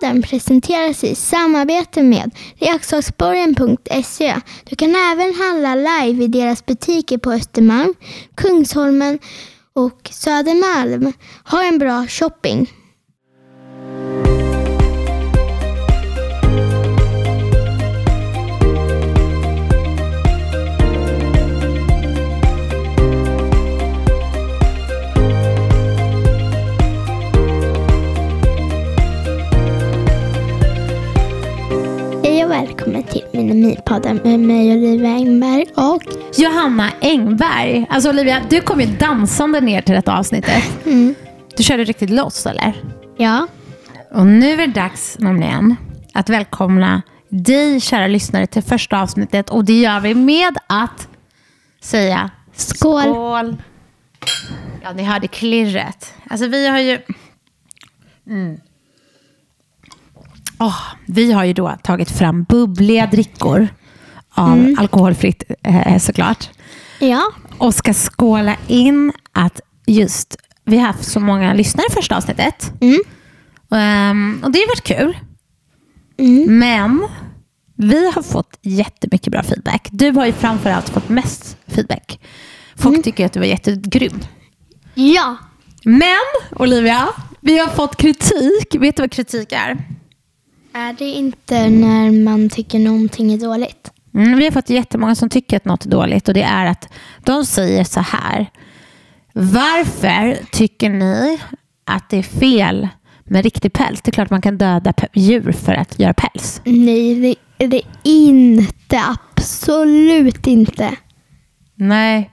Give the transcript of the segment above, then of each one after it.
Podden presenteras i samarbete med leksaksborgen.se. Du kan även handla live i deras butiker på Östermalm, Kungsholmen och Södermalm. Ha en bra shopping! Minimipodden med mig Olivia Engberg och Johanna Engberg. Alltså Olivia, du kom ju dansande ner till detta avsnittet. Du körde riktigt loss eller? ja, Och nu är det dags nämligen att välkomna dig kära lyssnare till första avsnittet. Och det gör vi med att säga skål! skål. Ja, ni hörde klirret. Alltså vi har ju... Mm. Åh, vi har ju då tagit fram bubbliga drickor av alkoholfritt eh, såklart. Ja, och ska skåla in att just vi har haft så många lyssnare första avsnittet. Mm. Ehm, och det har varit kul. Mm. Men vi har fått jättemycket bra feedback. Du har ju framförallt fått mest feedback. Folk Mm. tycker att du var jättegrym. ja, Men Olivia, vi har fått kritik. Vet du vad kritik är? Är det inte när man tycker någonting är dåligt? Mm, vi har fått jättemånga som tycker att något är dåligt och det är att de säger så här. Varför tycker ni att det är fel med riktig päls? Det är klart man kan döda djur för att göra päls. Nej, det, det är inte. Absolut inte. Nej.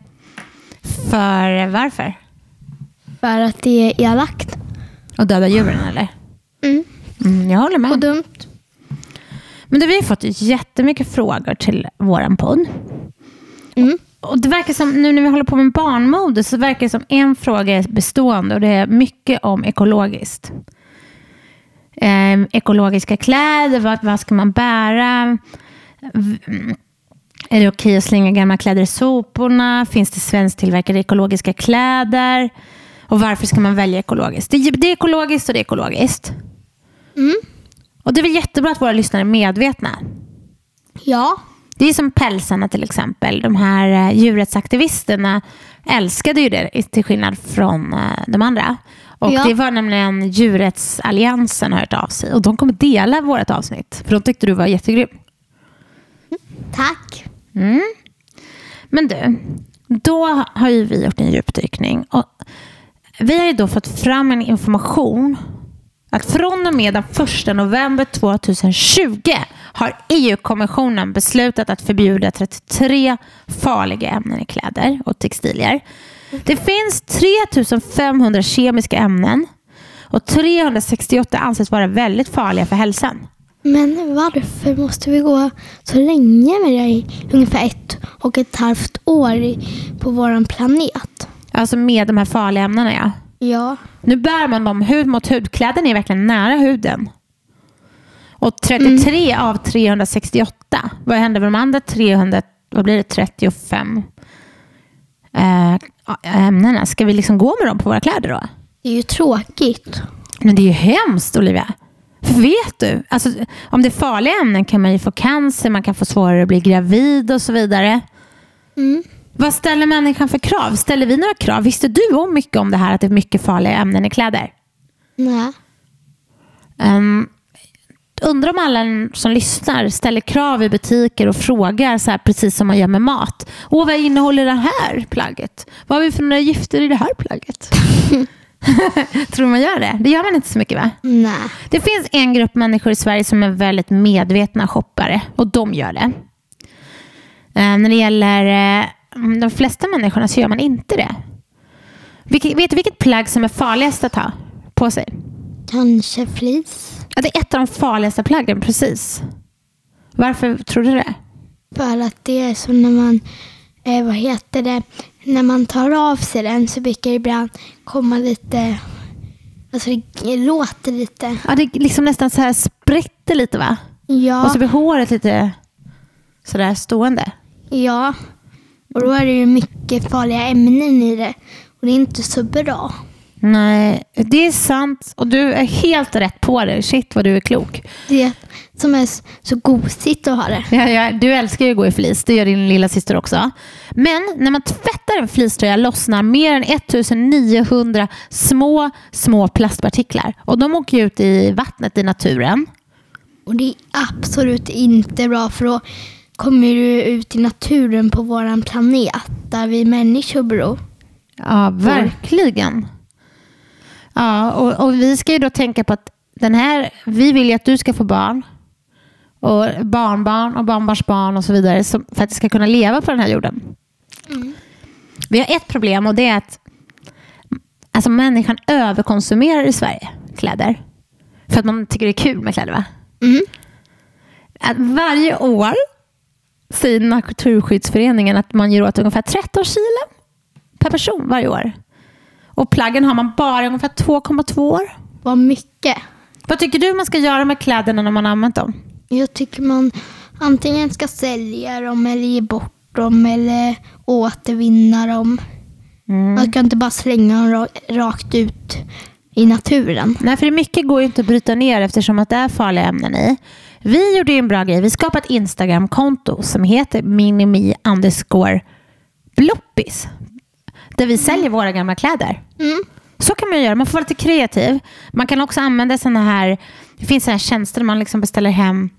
För varför? För att det är elakt. Att döda djuren eller? Mm. Mm, jag håller Och med. dumt. Men det, vi har fått jättemycket frågor till våran podd. Mm. Och det verkar som, nu när vi håller på med barnmode så verkar det som en fråga är bestående och det är mycket om ekologiskt. Ehm, ekologiska kläder, vad, vad ska man bära? Är det okej att slänga gamla kläder i soporna? Finns det svensktillverkade ekologiska kläder? Och varför ska man välja ekologiskt? Det, är- det är ekologiskt och det är ekologiskt. Mm. Och det är väl jättebra att våra lyssnare är medvetna. Ja. Det är som pälsarna till exempel. De här eh, djurrättsaktivisterna älskade ju det till skillnad från eh, de andra. Och Ja. Det var nämligen djurrättsalliansen har hört av sig. Och de kommer dela vårt avsnitt. För de tyckte du var jättegrym. Tack. Mm. Men du, då har ju vi gjort en djupdykning. Och vi har ju då fått fram en information att från och med den 1 november 2020 har EU-kommissionen beslutat att förbjuda 33 farliga ämnen i kläder och textilier. Det finns 3500 kemiska ämnen och 368 anses vara väldigt farliga för hälsan. Men varför måste vi gå så länge med det i ungefär ett och ett halvt år på vår planet? Alltså med de här farliga ämnena ja. Ja. Nu bär man dem hud mot hud. Kläderna är verkligen nära huden. Och 33 av 368. Vad händer med de andra 300, vad blir det, 35 eh, ämnena? Ska vi liksom gå med dem på våra kläder då? Det är ju tråkigt. Men det är ju hemskt Olivia. För vet du, alltså, om det är farliga ämnen kan man ju få cancer, man kan få svårare att bli gravid och så vidare. Mm. Vad ställer människan för krav? Ställer vi några krav? Visste du om mycket om det här att det är mycket farliga ämnen i kläder? Nej. Um, undrar om alla som lyssnar ställer krav i butiker och frågar så här, precis som man gör med mat. Åh, vad innehåller det här plagget? Vad har vi för några gifter i det här plagget? Tror man gör det? Det gör man inte så mycket va? Nej. Det finns en grupp människor i Sverige som är väldigt medvetna shoppare och de gör det. Eh, när det gäller eh, de flesta människorna så gör man inte det. Vilket, vet du vilket plagg som är farligast att ha på sig? Kanske flis. Ja, det är ett av de farligaste plaggen, precis. Varför tror du det? För att det är så när man, eh, vad heter det, när man tar av sig den så brukar det ibland komma lite, alltså det låter lite. Ja, det är liksom nästan så här sprätter lite va? Ja, Och så blir håret lite sådär stående. ja. Och då är det ju mycket farliga ämnen i det. Och det är inte så bra. Nej, det är sant och du är helt rätt på det. Shit vad du är klok. Det som är så gosigt att ha det. Ja, ja, du älskar ju att gå i flis, det gör din lilla syster också. Men när man tvättar en fleecetröja lossnar mer än 1900 små, små plastpartiklar. Och de åker ut i vattnet i naturen. Och det är absolut inte bra för då kommer du ut i naturen på våran planet där vi människor bor. Ja, verkligen. Ja, och, och vi ska ju då tänka på att den här, vi vill ju att du ska få barn och barnbarn och barnbarnsbarn och så vidare som, för att det ska kunna leva på den här jorden. Vi har ett problem och det är att alltså, människan överkonsumerar i Sverige kläder. För att man tycker det är kul med kläder va? Mm. Att varje år säger Naturskyddsföreningen att man ger åt ungefär 13 kilo per person varje år. Och plaggen har man bara ungefär 2,2 år. Vad mycket. Vad tycker du man ska göra med kläderna när man har använt dem? Jag tycker man antingen ska sälja dem eller ge bort dem eller återvinna dem. Man kan inte bara slänga dem ra- rakt ut i naturen. Nej, för mycket går ju inte att bryta ner eftersom att det är farliga ämnen i. Vi gjorde ju en bra grej. Vi skapade ett Instagram-konto som heter minimi underscore bloppis. Där vi säljer våra gamla kläder. Mm. Så kan man göra. Man får vara lite kreativ. Man kan också använda sådana här, det finns sådana här tjänster där man liksom beställer hem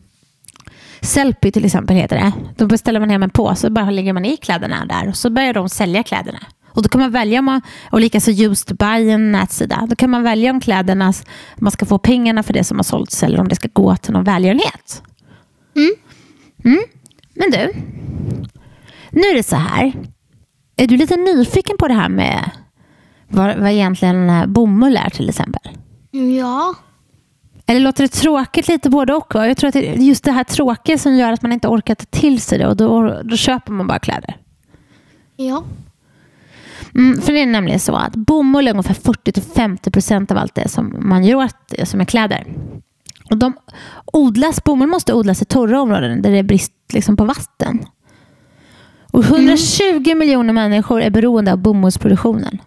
Sellpy till exempel heter det. Då beställer man hem en påse och bara lägger man i kläderna där och så börjar de sälja kläderna. Och då kan man välja om man, och likaså Just Buy en nätsida. Då kan man välja om kläderna, man ska få pengarna för det som har sålts eller om det ska gå till någon välgörenhet. Mm. Mm. Men du, nu är det så här. Är du lite nyfiken på det här med vad, vad egentligen bomull är till exempel? Ja, Eller låter det tråkigt lite både och? Va? Jag tror att det är just det här tråkiga som gör att man inte orkar ta till sig det och då, då köper man bara kläder. ja. Mm, för det är nämligen så att bomull är ungefär 40-50% av allt det som man gör som är kläder. Och de odlas, bomull måste odlas i torra områden där det är brist liksom, på vatten. Och 120 miljoner människor är beroende av bomullsproduktionen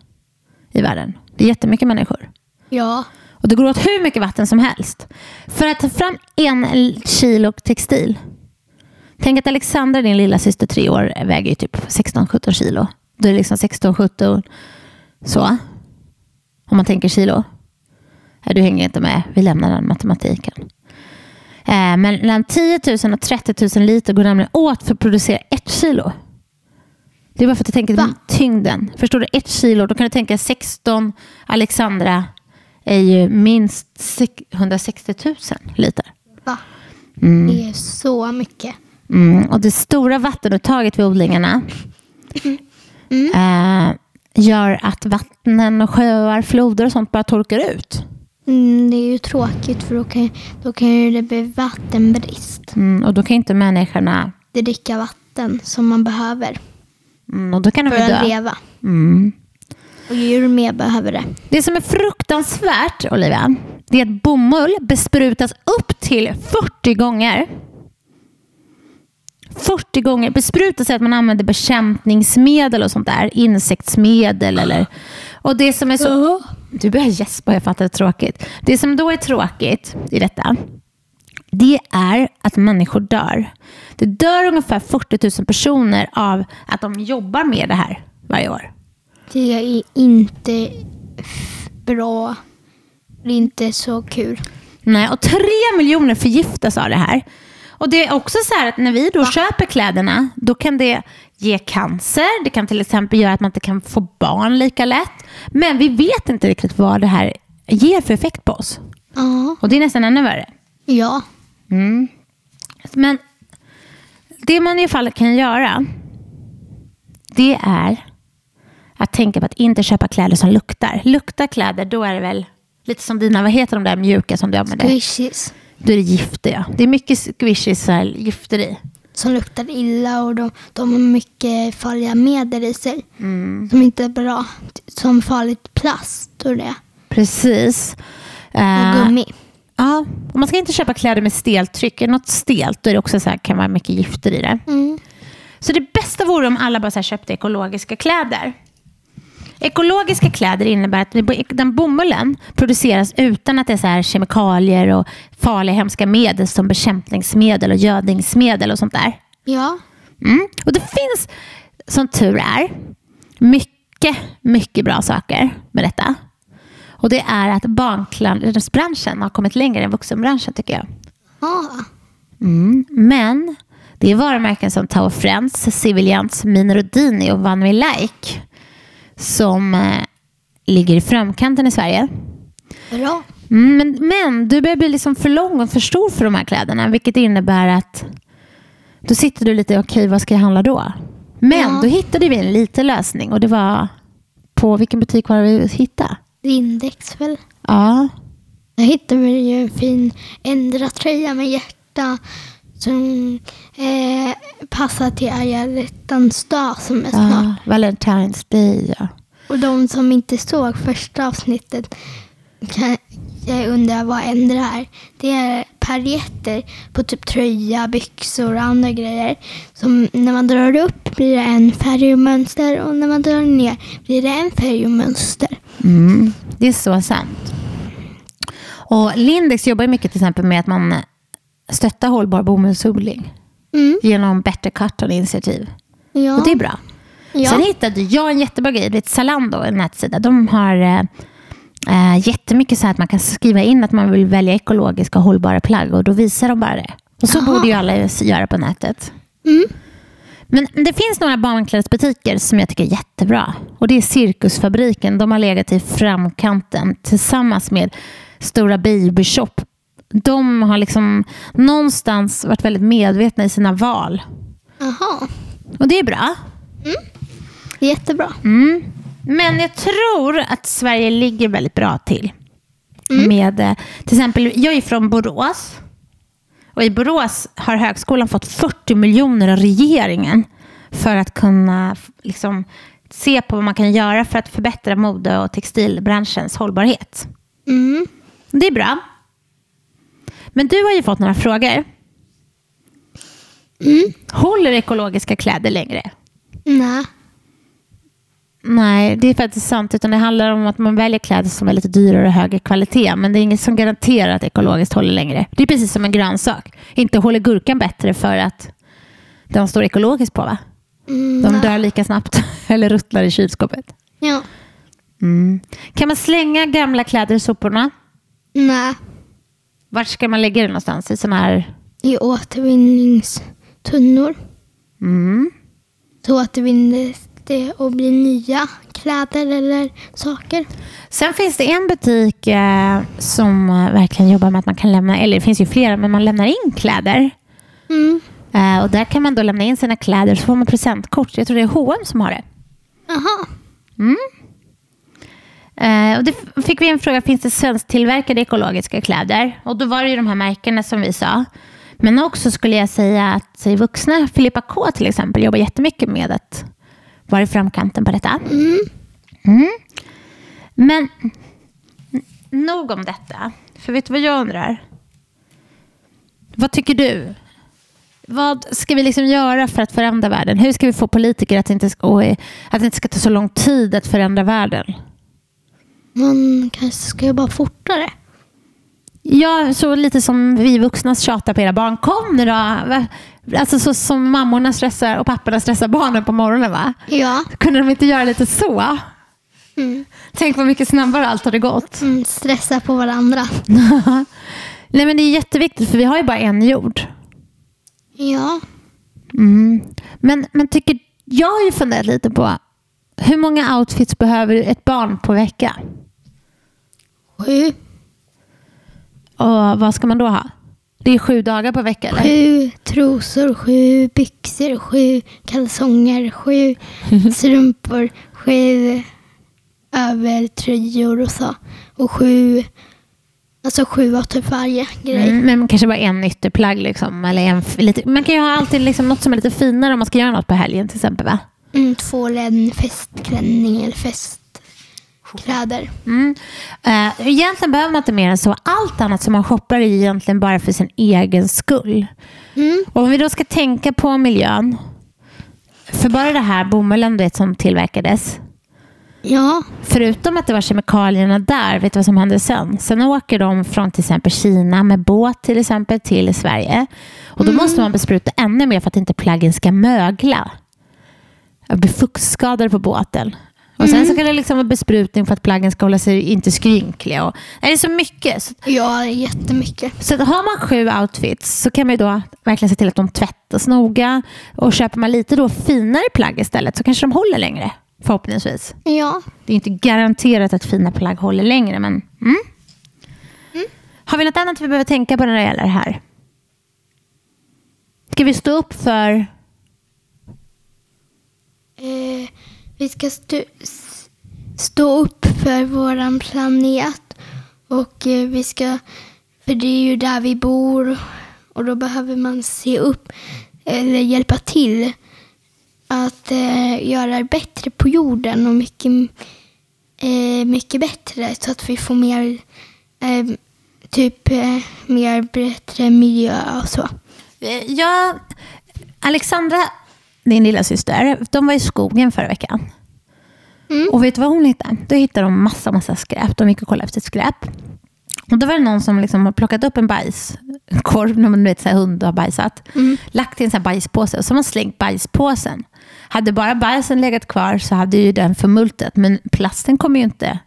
i världen. Det är jättemycket människor. Ja, Och det går åt hur mycket vatten som helst. För att ta fram en kilo textil. Tänk att Alexandra, din lilla syster, tre år, väger ju typ 16-17 kilo. Då är det liksom 16-17 så. Om man tänker kilo. Ja, du hänger inte med. Vi lämnar den matematiken. Eh, men mellan 10 000 och 30 000 liter går nämligen åt för att producera ett kilo. Det är bara för att jag tänker Va? tyngden. Förstår du? Ett kilo. Då kan du tänka 16 Alexandra är ju minst sex- 160 000 liter. va? Det är så mycket. Mm. Och det stora vattenuttaget vid odlingarna eh, gör att vattnen och sjöar, floder och sånt bara torkar ut. Mm, det är ju tråkigt för då kan, då kan ju det bli vattenbrist. Mm. Och då kan inte människorna Dricka vatten som man behöver mm. och då kan de för ju att dö. leva. Mm. Och djur med behöver det. Det som är fruktansvärt, Olivia, det är att bomull besprutas upp till 40 gånger. 40 gånger. Besprutas är att man använder bekämpningsmedel och sånt där. Insektsmedel eller... Och det som är så... Du börjar gäspa, jag fattar det är tråkigt. Det som då är tråkigt i detta, det är att människor dör. Det dör ungefär 40 000 personer av att de jobbar med det här varje år. Det är inte bra. Det är inte så kul. Nej, och tre miljoner förgiftas av det här. Och det är också så här att när vi då köper kläderna, då kan det ge cancer. Det kan till exempel göra att man inte kan få barn lika lätt. Men vi vet inte riktigt vad det här ger för effekt på oss. Ja. Och det är nästan ännu värre. Ja. Mm. Men det man i alla fall kan göra, det är att tänka på att inte köpa kläder som luktar. Luktar kläder, då är det väl lite som dina, vad heter de där mjuka som du använder? Squishies. Då är det gifter ja. Det är mycket squishies så här, gifter i. Som luktar illa och de, de har mycket farliga medel i sig. Mm. Som inte är bra. Som farligt plast och det. Precis. Och Eh, gummi. ja, och man ska inte köpa kläder med stelt tryck. Är något stelt då är det också så här, kan vara mycket gifter i det. Mm. Så det bästa vore om alla bara så här köpte ekologiska kläder. Ekologiska kläder innebär att den bomullen produceras utan att det är så här kemikalier och farliga hemska medel som bekämpningsmedel och gödningsmedel och sånt där. Ja. Mm. Och det finns, som tur är, mycket, mycket bra saker med detta. Och det är att barnklädesbranschen har kommit längre än vuxenbranschen tycker jag. Ja. Mm. Men det är varumärken som Tower Friends, Civilians, Minorodini och One Me Like som eh, ligger i framkanten i Sverige. Bra. Mm, men, men du börjar bli liksom för lång och för stor för de här kläderna, vilket innebär att då sitter du lite, okej okay, vad ska jag handla då? Men Ja. då hittade vi en liten lösning och det var på vilken butik var vi hittade? Index väl? Ja, Där hittade vi ju en fin ändra-tröja med hjärta som eh, passar till alla hjärtans dag som är snart. ja Valentine's Day. Ja. Och de som inte såg första avsnittet kan jag undrar vad ändra är. Det är paljetter på typ tröja, byxor och andra grejer. Som när man drar upp blir det en färg och mönster och när man drar ner blir det en färg och mönster. Mm, det är så sant. Och Lindex jobbar mycket till exempel med att man stöttar hållbar bomullsodling Mm. genom Better Cotton-initiativ. Ja. Och det är bra. Ja. Sen hittade jag en jättebra grej. Det är Zalando, en nätsida. De har eh, eh, jättemycket så här att man kan skriva in att man vill välja ekologiska och hållbara plagg och då visar de bara det. Och så Jaha. borde ju alla göra på nätet. Mm. Men det finns några barnklädesbutiker som jag tycker är jättebra. Och det är Cirkusfabriken. De har legat i framkanten tillsammans med Stora Baby Shop. De har liksom någonstans varit väldigt medvetna i sina val. Jaha. Och det är bra. Jättebra. Mm. Men jag tror att Sverige ligger väldigt bra till. Med, eh, till exempel, jag är från Borås. Och I Borås har högskolan fått 40 miljoner av regeringen för att kunna liksom, se på vad man kan göra för att förbättra mode och textilbranschens hållbarhet. Mm. Det är bra. Men du har ju fått några frågor. Håller ekologiska kläder längre? Nej. Nej, det är faktiskt sant. Utan det handlar om att man väljer kläder som är lite dyrare och högre kvalitet. Men det är inget som garanterar att ekologiskt håller längre. Det är precis som en grönsak. Inte håller gurkan bättre för att den står ekologiskt på va? Mm. De dör lika snabbt eller ruttnar i kylskåpet. Ja. Mm. Kan man slänga gamla kläder i soporna? Nej. Vart ska man lägga det någonstans? I såna här... I återvinningstunnor. Mm. Så återvinnes det och blir nya kläder eller saker. Sen finns det en butik eh, som eh, verkligen jobbar med att man kan lämna, eller det finns ju flera, men man lämnar in kläder. Mm. Eh, och där kan man då lämna in sina kläder så får man presentkort. Jag tror det är H&M som har det. Jaha. Eh, och det fick vi en fråga, finns det svensktillverkade ekologiska kläder? Och då var det ju de här märkena som vi sa. Men också skulle jag säga att vuxna, Filippa K till exempel, jobbar jättemycket med att vara i framkanten på detta. Mm. Men n- nog om detta. För vet du vad jag undrar? Vad tycker du? Vad ska vi liksom göra för att förändra världen? Hur ska vi få politiker att det inte ska, att det inte ska ta så lång tid att förändra världen? Man kanske ska jobba fortare. Ja, så lite som vi vuxna tjatar på era barn. Kom nu då! Alltså så som mammorna stressar och papporna stressar barnen på morgonen va? Ja. Kunde de inte göra lite så? Mm. Tänk vad mycket snabbare allt hade gått. Mm, stressa på varandra. Nej men det är jätteviktigt för vi har ju bara en jord. Ja. Mm. Men, men tycker, jag har ju funderat lite på hur många outfits behöver ett barn på vecka? Sju. Och vad ska man då ha? Det är sju dagar på vecka eller? Sju trosor, sju byxor, sju kalsonger, sju strumpor, sju övertröjor och så. Och sju, alltså sju av typ varje grej. Mm, men kanske bara en ytterplagg. Liksom, eller en, lite, man kan ju ha alltid liksom något som är lite finare om man ska göra något på helgen till exempel. Va? Mm, tvål, en festklänning eller festkläder. Mm. Uh, egentligen behöver man inte mer än så. Allt annat som man shoppar är egentligen bara för sin egen skull. Mm. Och om vi då ska tänka på miljön. För bara det här bomullen du vet, som tillverkades. Ja. Förutom att det var kemikalierna där, vet du vad som hände sen? Sen åker de från till exempel Kina med båt till exempel till Sverige. Och då måste man bespruta ännu mer för att inte plaggen ska mögla. Jag blir fuktskadade på båten. Och sen så kan det liksom vara besprutning för att plaggen ska hålla sig inte skrynkliga. Och, nej, det är så mycket. Så, Ja, jättemycket. så att har man sju outfits så kan man ju då verkligen se till att de tvättas noga. Och köper man lite då finare plagg istället så kanske de håller längre. Förhoppningsvis. Ja. Det är inte garanterat att fina plagg håller längre, men... Mm. Har vi något annat vi behöver tänka på när det gäller det här? Ska vi stå upp för... Eh, vi ska stå, stå upp för vår planet. Och eh, vi ska, för det är ju där vi bor. Och då behöver man se upp, eller hjälpa till. Att eh, göra det bättre på jorden och mycket, eh, mycket bättre. Så att vi får mer, eh, typ eh, mer bättre miljö och så. Eh, ja, Alexandra, din lilla syster, de var i skogen förra veckan. Mm. Och vet du vad hon hittade? Då hittade de massa, massa skräp. De gick och kollade efter skräp. Och då var det någon som liksom har plockat upp en bajskorv, när man vet så här, hund har bajsat, lagt i en sån här bajspåse och så har man slängt bajspåsen. Hade bara bajsen legat kvar så hade ju den förmultat, men plasten kommer ju inte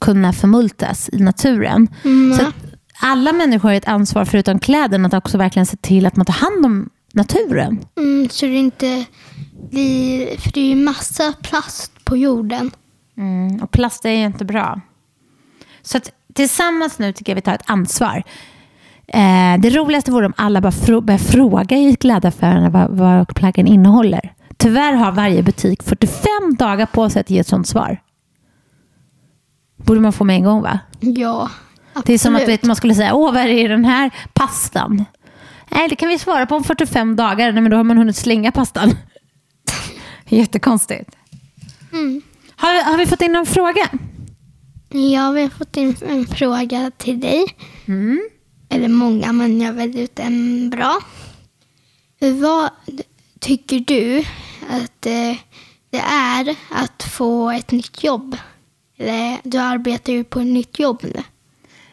kunna förmultas i naturen. Mm, Så alla människor har ett ansvar, förutom kläderna, att också verkligen se till att man tar hand om naturen. Mm, så det inte blir... För det är ju massa plast på jorden. Mm, och plast är ju inte bra. Så att tillsammans nu tycker jag vi tar ett ansvar. Eh, det roligaste vore om alla bara frå- börjar fråga i klädaffärerna vad, vad plaggen innehåller. Tyvärr har varje butik 45 dagar på sig att ge ett sånt svar. Borde man få med en gång va? Ja, absolut. Det är som att vet, man skulle säga, åh vad är det i den här pastan? Nej, det kan vi svara på om 45 dagar. Nej, men då har man hunnit slänga pastan. Jättekonstigt. Mm. Har, har vi fått in någon fråga? Ja, vi har fått in en fråga till dig. Mm. Eller många, men jag väljer ut en bra. Vad tycker du att eh, det är att få ett nytt jobb? Eller, du arbetar ju på ett nytt jobb nu.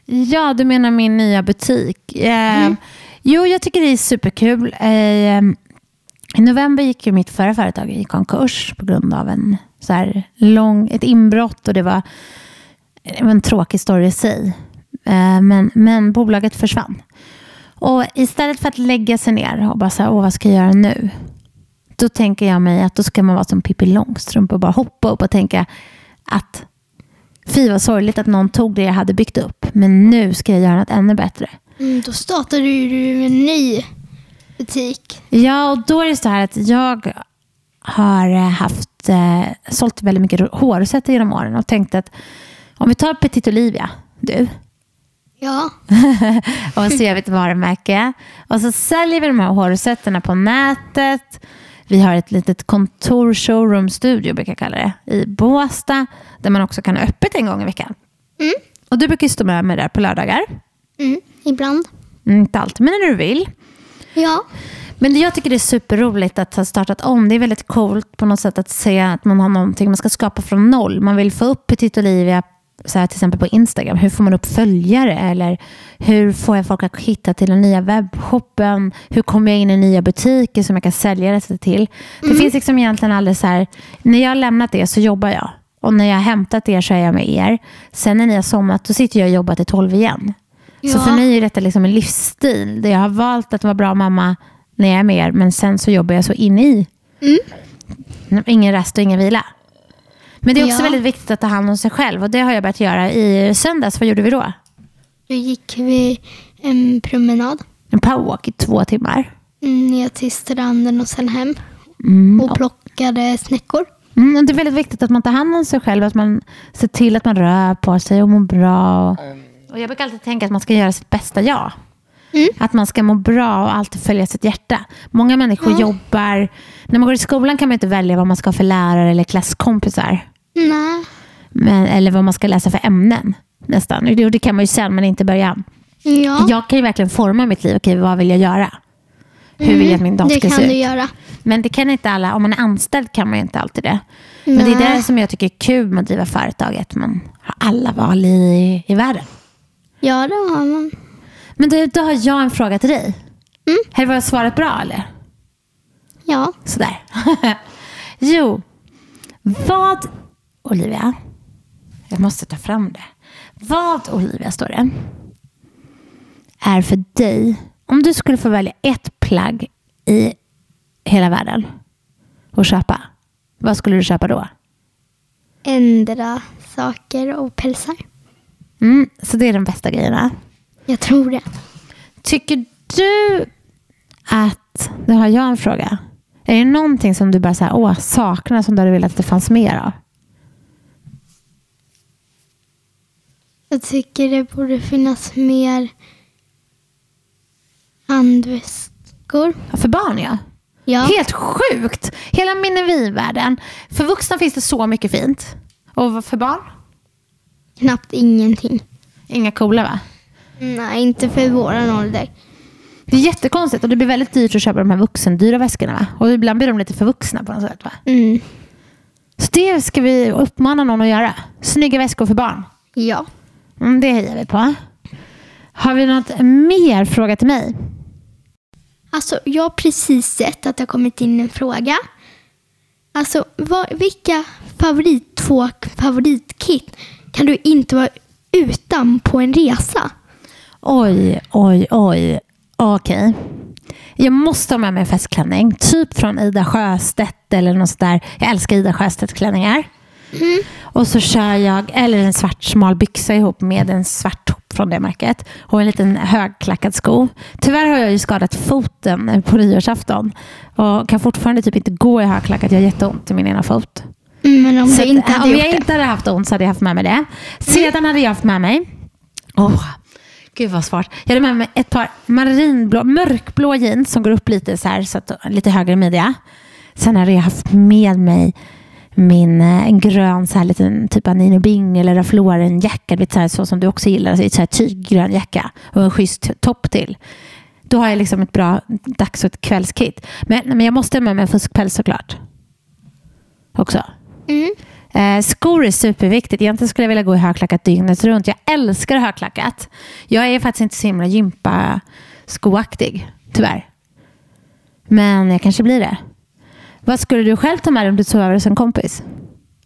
Ja, du menar min nya butik. Eh, Jo, jag tycker det är superkul. Eh, I november gick ju mitt förra företag i konkurs på grund av en så här lång, ett inbrott och det var, eh, det var en tråkig story i sig. Eh, men, men bolaget försvann. Och istället för att lägga sig ner och bara säga, åh vad ska jag göra nu? Då tänker jag mig att då ska man vara som Pippi Långstrump och bara hoppa upp och tänka att Fy vad sorgligt att någon tog det jag hade byggt upp. Men nu ska jag göra något ännu bättre. Mm, då startade du en ny butik. Ja, och då är det så här att jag har eh, haft eh, sålt väldigt mycket hårsätter genom åren och tänkt att om vi tar Petit Olivia, du, Ja, och så gör vi ett varumärke och så säljer vi de här hårsätterna på nätet. Vi har ett litet kontor, showroom, studio brukar jag kalla det, i Båstad där man också kan ha öppet en gång i veckan. Mm. Och du brukar stå med mig där på lördagar. mm, ibland. Mm, Inte alltid, men när du vill. Ja, Men jag tycker det är superroligt att ha startat om. Det är väldigt coolt på något sätt att se att man har någonting man ska skapa från noll. Man vill få upp Petit Olivia så här, till exempel på Instagram. Hur får man upp följare? Eller hur får jag folk att hitta till den nya webbshoppen? Hur kommer jag in i nya butiker som jag kan sälja det till? Det finns liksom egentligen aldrig så här, när jag har lämnat det så jobbar jag. Och när jag har hämtat er så är jag med er. Sen när ni har somnat då sitter jag och jobbar till tolv igen. Så Ja. för mig är detta liksom en livsstil där jag har valt att vara bra mamma när jag är med er, men sen så jobbar jag så in i. Ingen rast och ingen vila. Men det är också Ja. väldigt viktigt att ta hand om sig själv och det har jag börjat göra. I söndags, vad gjorde vi då? då gick vi en promenad En powerwalk i två timmar. mm, ner till stranden och sen hem. Mm. Och plockade snäckor. Mm, det är väldigt viktigt att man tar hand om sig själv, att man ser till att man rör på sig och mår bra. Och, och jag brukar alltid tänka att man ska göra sitt bästa jag. Mm. Att man ska må bra och alltid följa sitt hjärta. Många människor Ja. jobbar... När man går i skolan kan man inte välja vad man ska ha för lärare eller klasskompisar. Nej. Men, eller vad man ska läsa för ämnen. Nästan. Det, det kan man ju sen, men inte i början. Ja. Jag kan ju verkligen forma mitt liv. Okej, vad vill jag göra? hur vill jag att min dag Mm, det ska kan se du ut? göra. Men det kan inte alla, om man är anställd kan man ju inte alltid det. Men det är Nej. det som jag tycker är kul med att driva företag, att man har alla val i, i världen. Ja, det har man. Men du, då har jag en fråga till dig. Mm. Här var svaret bra eller? Ja. Sådär. jo, vad, Olivia, jag måste ta fram det. Vad, Olivia, står det, är för dig, om du skulle få välja ett plagg i hela världen att köpa, vad skulle du köpa då? Ändra saker och pälsar. Mm, så det är de bästa grejerna. Jag tror det. Tycker du att, nu har jag en fråga. Är det någonting som du bara så här, åh, saknar som du hade velat att det fanns mer av? Jag tycker det borde finnas mer handväskor. För barn ja. Ja. Helt sjukt. Hela minivivärlden. För vuxna finns det så mycket fint. Och för barn? Knappt ingenting. Inga coola va? Nej, inte för våran ålder. Det är jättekonstigt och det blir väldigt dyrt att köpa de här vuxendyra väskorna va? Och ibland blir de lite för vuxna på något sätt va? Mm. Så det ska vi uppmana någon att göra. Snygga väskor för barn. Ja. Mm, det hejar vi på. Har vi något mer fråga till mig? Alltså, jag har precis sett att det har kommit in en fråga. Alltså, vad, vilka favorit, två favoritkit kan du inte vara utan på en resa? Oj, oj, oj. Okej. Jag måste ha med mig en festklänning. Typ från Ida Sjöstedt eller något sånt där. Jag älskar Ida Sjöstedt-klänningar. Och så kör jag, eller en svart smal byxa ihop med en svart topp från det märket. Och en liten högklackad sko. Tyvärr har jag ju skadat foten på nyårsafton. Och kan fortfarande typ inte gå i högklackat. Jag har jätteont i min ena fot. Mm, Så inte om jag inte hade haft ont så hade jag haft med mig det. Sedan hade jag haft med mig, åh, gud vad svårt. Jag hade med mig ett par marinblå, mörkblå jeans som går upp lite så här, så att, lite högre midja. Sen hade jag haft med mig min, eh, en grön så här liten typ av Nino Bing eller Ralph Lauren jacka, vet, så, här, så som du också gillar, så här tyggrön jacka och en schysst topp till. Då har jag liksom ett bra dags och ett kvällskit. Men, men jag måste ha med mig en fuskpäls såklart. Också. Mm. Eh, skor är superviktigt. Egentligen skulle jag vilja gå i högklackat dygnet runt. Jag älskar högklackat. Jag är faktiskt inte så himla gympa-skoaktig, tyvärr. Men jag kanske blir det. Vad skulle du själv ta med dig om du sov över hos en kompis?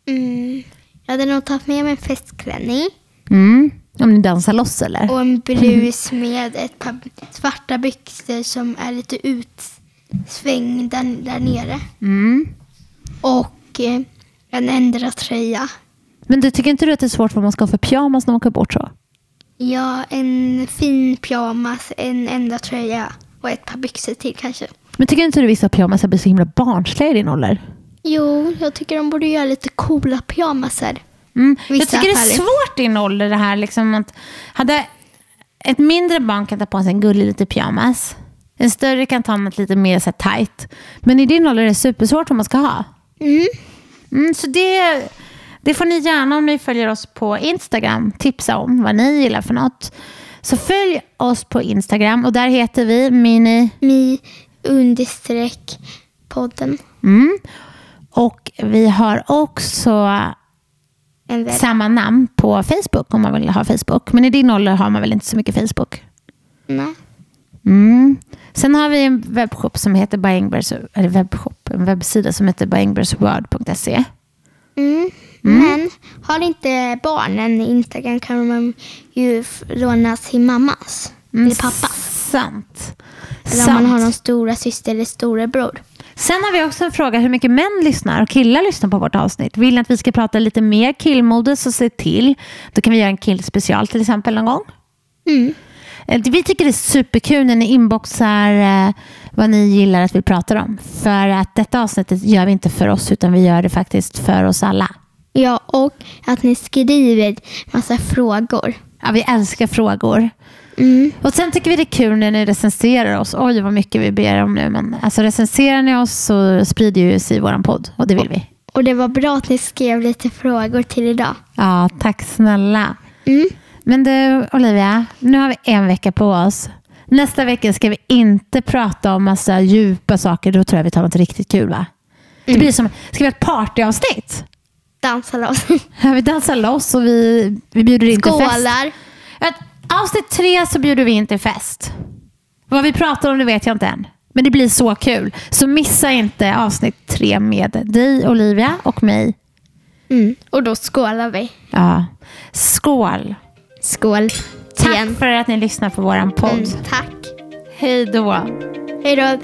Mm. Jag hade nog tagit med mig en festklänning Mm. Om ni dansar loss eller? och en blus med ett par svarta byxor som är lite utsvängda där nere. Mm. Och eh, en ändra tröja. Men du tycker inte du att det är svårt vad man ska ha för pyjamas när man åker bort så? Ja, en fin pyjamas, en enda tröja och ett par byxor till kanske. Men tycker inte du vissa pyjamas blir så himla barnsliga i din ålder? Jo, jag tycker de borde göra lite coola pyjamaser. Mm. Jag tycker det är svårt i din ålder det här. Liksom att hade ett mindre barn kan ta på sig en gullig liten pyjamas. En större kan ta något lite mer så här, tight. Men i din ålder är det supersvårt vad man ska ha. Mm. Mm, så det, det får ni gärna om ni följer oss på Instagram tipsa om vad ni gillar för något. Så följ oss på Instagram och där heter vi Mini... Mi understreck podden. Mm. Och vi har också samma namn på Facebook om man vill ha Facebook. Men i din ålder har man väl inte så mycket Facebook? Nej. Mm. Sen har vi en webbshop som heter Byingbergs, eller webbshop, en webbsida som heter byingbersword.se. Mm. Men har inte barnen Instagram kan man ju låna sin mammas. Eller pappas. Sant. Eller om man har Sant. någon stora syster eller storebror. Sen har vi också en fråga hur mycket män lyssnar och killar lyssnar på vårt avsnitt. Vill ni att vi ska prata lite mer killmode så se till. Då kan vi göra en killspecial till exempel någon gång. Mm. Eh, Vi tycker det är superkul när ni inboxar eh, vad ni gillar att vi pratar om. För att detta avsnittet gör vi inte för oss utan vi gör det faktiskt för oss alla. Ja, och att ni skriver massa frågor. Ja, vi älskar frågor. Mm. Och sen tycker vi det är kul när ni recenserar oss. Oj, vad mycket vi ber om nu. Men alltså, recenserar ni oss så sprider ju sig vår podd och det vill vi. Och det var bra att ni skrev lite frågor till idag. Ja, tack snälla. Mm. Men du, Olivia, nu har vi en vecka på oss. Nästa vecka ska vi inte prata om massa djupa saker. Då tror jag vi tar något riktigt kul va? Det blir som, ska vi ha ett partyavsnitt? Dansa loss. Ja, vi dansar loss och vi, vi bjuder in till fest. Skålar. Avsnitt tre så bjuder vi in till fest. Vad vi pratar om det vet jag inte än. Men det blir så kul. Så missa inte avsnitt tre med dig Olivia och mig. Mm. Och då skålar vi. Ja. Skål! Skål. Tack Igen. för att ni lyssnar på våran podd. Mm, tack. Hej då! Hej då.